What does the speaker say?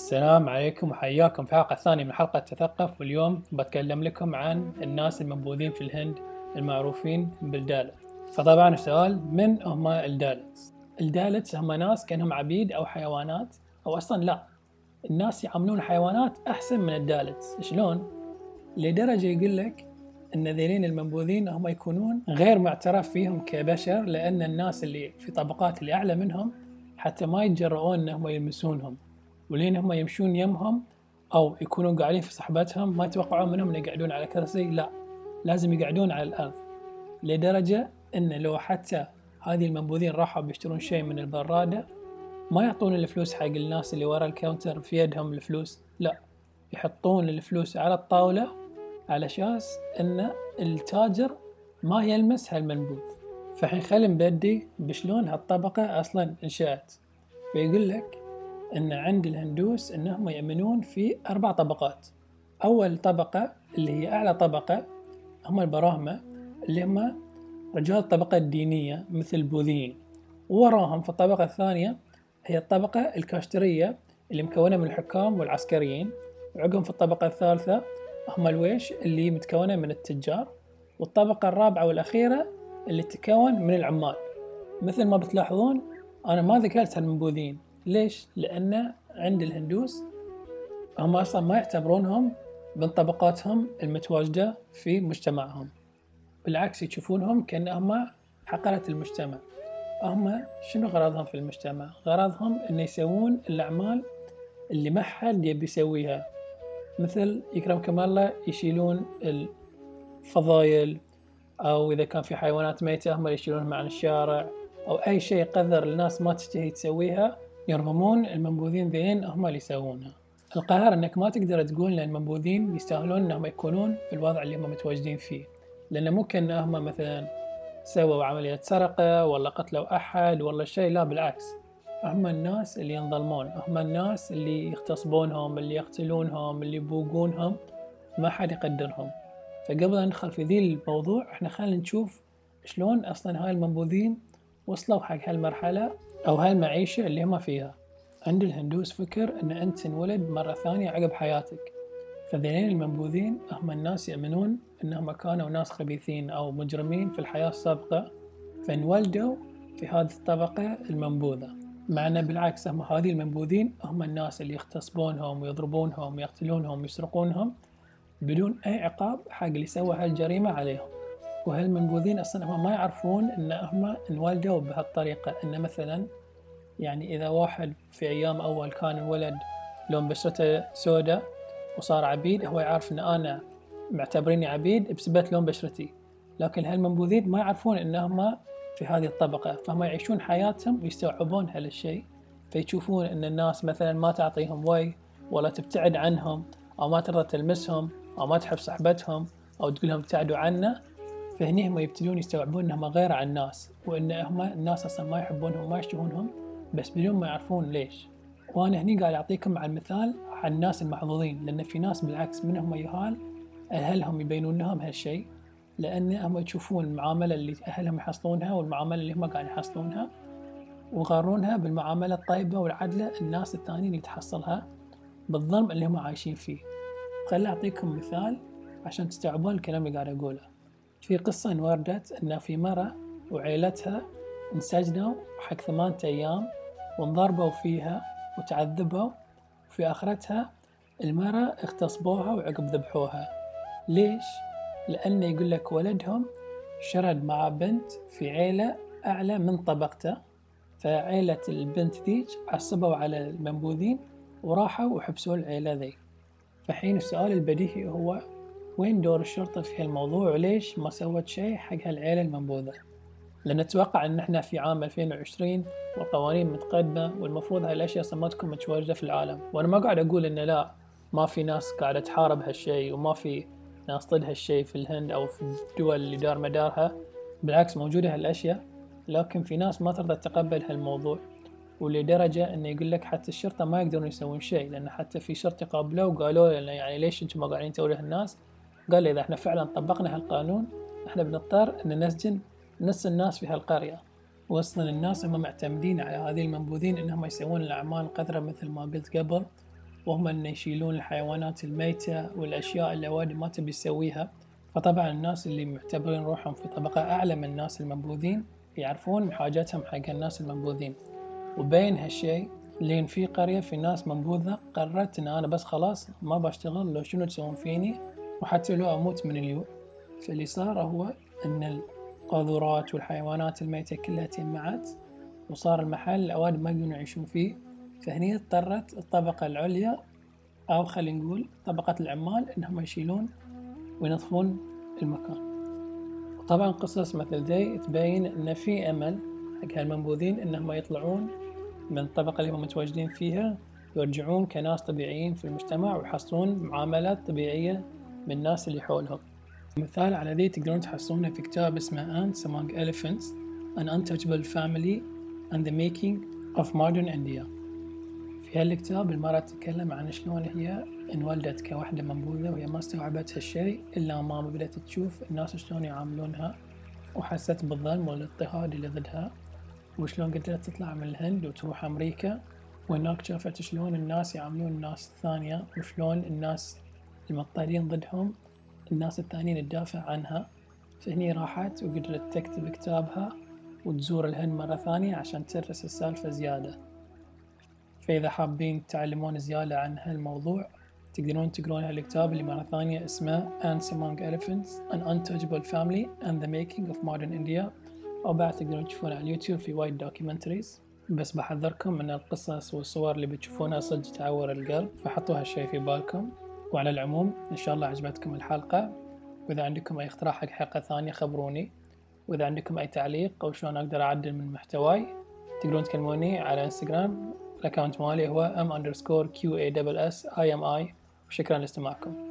السلام عليكم وحياكم في الحلقة الثانية من حلقة تثقف. واليوم بتكلم لكم عن الناس المنبوذين في الهند المعروفين بالداليت فطبعا السؤال من هم الدالتس؟ الدالتس هم ناس كأنهم عبيد أو حيوانات؟ أو أصلا لا. الناس يعاملون الحيوانات أحسن من الدالتس. شلون؟ لدرجة يقول لك إن ذيلين المنبوذين هم يكونون غير معترف فيهم كبشر لأن الناس اللي في طبقات اللي اعلى منهم حتى ما يتجرؤون إنهم يلمسونهم. ولين هم يمشون يمهم أو يكونون قاعدين في صحبتهم ما يتوقعون منهم إن يقعدون على كرسي لا. لازم يقعدون على الأرض. لدرجة إن لو حتى هذه المنبوذين راحوا بيشترون شيء من البرادة ما يعطون الفلوس حق الناس اللي ورا الكاونتر في يدهم الفلوس لا. يحطون الفلوس على الطاولة على شاس إن التاجر ما يلمس هالمنبوذ. فحين خلي نبدي بشلون هالطبقة أصلا إنشأت. فيقول لك إن عند الهندوس إنهم يؤمنون في أربع طبقات. أول طبقة اللي هي أعلى طبقة هم البراهمة اللي هم رجال الطبقة الدينية مثل البوذيين ووراهم في الطبقة الثانية هي الطبقة الكاشترية اللي مكونة من الحكام والعسكريين. وعقب في الطبقة الثالثة هم الويش اللي متكونة من التجار. والطبقة الرابعة والأخيرة اللي تتكون من العمال. مثل ما بتلاحظون أنا ما ذكرت المنبوذين ليش؟ لأن عند الهندوس هم أصلا ما يعتبرونهم من طبقاتهم المتواجدة في مجتمعهم بالعكس يشوفونهم كأنهم حقرة المجتمع هم شنو غرضهم في المجتمع؟ غرضهم أن يسوون الأعمال اللي ما حد يبي يسويها مثل يكرمكم الله يشيلون الفضايل أو إذا كان في حيوانات ميتة هم يشيلونها عن الشارع أو أي شيء قذر الناس ما تشتهي تسويها يرغمون المنبوذين ذين هم اللي يسوونها القهر إنك ما تقدر تقول إن المنبوذين يستاهلون إنهم يكونون في الوضع اللي هم متواجدين فيه. لأن مو كانهم مثلا سووا عملية سرقة ولا قتلوا أحد ولا شيء لا بالعكس. هم الناس اللي ينظلمون هم الناس اللي يغتصبونهم اللي يقتلونهم اللي يبوقونهم. ما حد يقدرهم. فقبل أن ندخل في ذي الموضوع إحنا خلينا نشوف شلون أصلا هاي المنبوذين وصلوا حق هالمرحلة أو هالمعيشة اللي هم فيها. عند الهندوس فكر أن أنت تنولد مرة ثانية عقب حياتك. فذيلين المنبوذين هم الناس يؤمنون أنهم كانوا ناس خبيثين أو مجرمين في الحياة السابقة. فانولدوا في هذه الطبقة المنبوذة. مع أن بالعكس هم هذه المنبوذين هم الناس اللي يغتصبونهم ويضربونهم ويقتلونهم ويسرقونهم بدون أي عقاب حق اللي سوى هالجريمة عليهم. وهالمنبوذين أصلا هم ما يعرفون أن هم انولدوا بهالطريقة؟ أن مثلا يعني إذا واحد في أيام أول كان الولد لون بشرته سوداء وصار عبيد هو يعرف أن أنا معتبريني عبيد بسبب لون بشرتي. لكن هالمنبوذين ما يعرفون أنهم في هذه الطبقة؟ فهم يعيشون حياتهم ويستوعبون هالشيء فيشوفون أن الناس مثلا ما تعطيهم وي ولا تبتعد عنهم أو ما ترضى تلمسهم أو ما تحب صحبتهم أو تقول لهم ابتعدوا عنا فهني هم يبتدون يستوعبون إنهم غير عن الناس وإن هم الناس أصلا ما يحبونهم ما يشتهونهم بس بدون ما يعرفون ليش. وأنا هني قاعد أعطيكم عن مثال عن الناس المحظوظين لأن في ناس بالعكس منهم يهال أهلهم يبينون لهم هالشيء لأن هم يشوفون المعاملة اللي أهلهم يحصلونها والمعاملة اللي هم قاعد يحصلونها ويقارنونها بالمعاملة الطيبة والعدلة الناس الثانيين اللي تحصلها بالظلم اللي هم عايشين فيه. خلي أعطيكم مثال عشان تستوعبون الكلام اللي قاعد أقوله. في قصة انوردت أن في مرة وعيلتها انسجنوا حق ثمانية أيام وانضربوا فيها وتعذبوا وفي آخرتها المرة اغتصبوها وعقب ذبحوها. ليش؟ لأنه يقول لك ولدهم شرد مع بنت في عيلة أعلى من طبقته. فعيلة البنت ذيك عصبوا على المنبوذين وراحوا وحبسوا العيلة ذي. فحين السؤال البديهي هو وين دور الشرطة في هالموضوع وليش ما سوت شيء حق هالعيلة المنبوذة؟ لأن نتوقع أن إحنا في عام 2020 والقوانين متقدمة والمفروض هاي الأشياء أصلا ما تكون متواجدة في العالم. وأنا ما قاعد أقول إن لا ما في ناس قاعدة تحارب هالشيء وما في ناس ضد هالشيء في الهند أو في الدول اللي دار مدارها. بالعكس موجودة هالأشياء لكن في ناس ما ترضى تتقبل هالموضوع. ولدرجة إنه يقول لك حتى الشرطة ما يقدرون يسوون شيء لأن حتى في شرطة قابلوه وقالوا له يعني ليش أنتم ما قاعدين تسوون الناس قال إذا إحنا فعلا طبقنا هالقانون إحنا بنضطر أن نسجن نص الناس في هالقرية. وأصلا الناس هم معتمدين على هذه المنبوذين إنهم يسوون الأعمال القذرة مثل ما قلت قبل وهم أن يشيلون الحيوانات الميتة والأشياء اللي وايد ما تبي تسويها. فطبعا الناس اللي معتبرين روحهم في طبقة أعلى من الناس المنبوذين يعرفون حاجاتهم حق الناس المنبوذين. وبين هالشي لين في قرية في ناس منبوذة قررت إن أنا بس خلاص ما بشتغل لو شنو تسوون فيني؟ وحتى لو أموت من اليوم فاللي صار هو إن القاذورات والحيوانات الميتة كلها تجمعت وصار المحل الأواد ما يقدرون يعيشون فيه. فهني اضطرت الطبقة العليا أو خلينا نقول طبقة العمال إنهم يشيلون وينظفون المكان. وطبعا قصص مثل ذي تبين إن في أمل حق هالمنبوذين إنهم يطلعون من الطبقة اللي هم متواجدين فيها ويرجعون كناس طبيعيين في المجتمع ويحصلون معاملات طبيعية من الناس اللي حولهم. مثال على ذي تقدرون تحصلونه في كتاب اسمه Ants Among Elephants An Untouchable Family and the Making of Modern India. في هالكتاب المرأة تتكلم عن شلون هي انولدت كوحدة منبوذة وهي ما استوعبت هالشيء إلا ما بدأت تشوف الناس شلون يعاملونها وحست بالظلم والاضطهاد اللي ضدها وشلون قدرت تطلع من الهند وتروح أمريكا. وهناك شافت شلون الناس يعاملون الناس الثانية وشلون الناس المضطهدين ضدهم الناس الثانيين تدافع عنها. فهني راحت وقدرت تكتب كتابها وتزور الهند مرة ثانية عشان تدرس السالفة زيادة. فإذا حابين تعلمون زيادة عن هالموضوع تقدرون تقرون هالكتاب اللي مرة ثانية اسمه Ants Among Elephants An Untouchable Family and the Making of Modern India. أو بعد تقدرون تشوفونه على اليوتيوب في وايد documentaries بس بحذركم ان القصص والصور اللي بتشوفونها صدق تعور القلب فحطوا هالشي في بالكم. وعلى العموم. إن شاء الله عجبتكم الحلقة. وإذا عندكم أي اقتراح حق حلقة ثانية خبروني. وإذا عندكم أي تعليق أو شلون أقدر أعدل من محتواي تقدرون تكلموني على إنستغرام. ال account مالي هو m underscore s i m i. وشكرا لاستماعكم.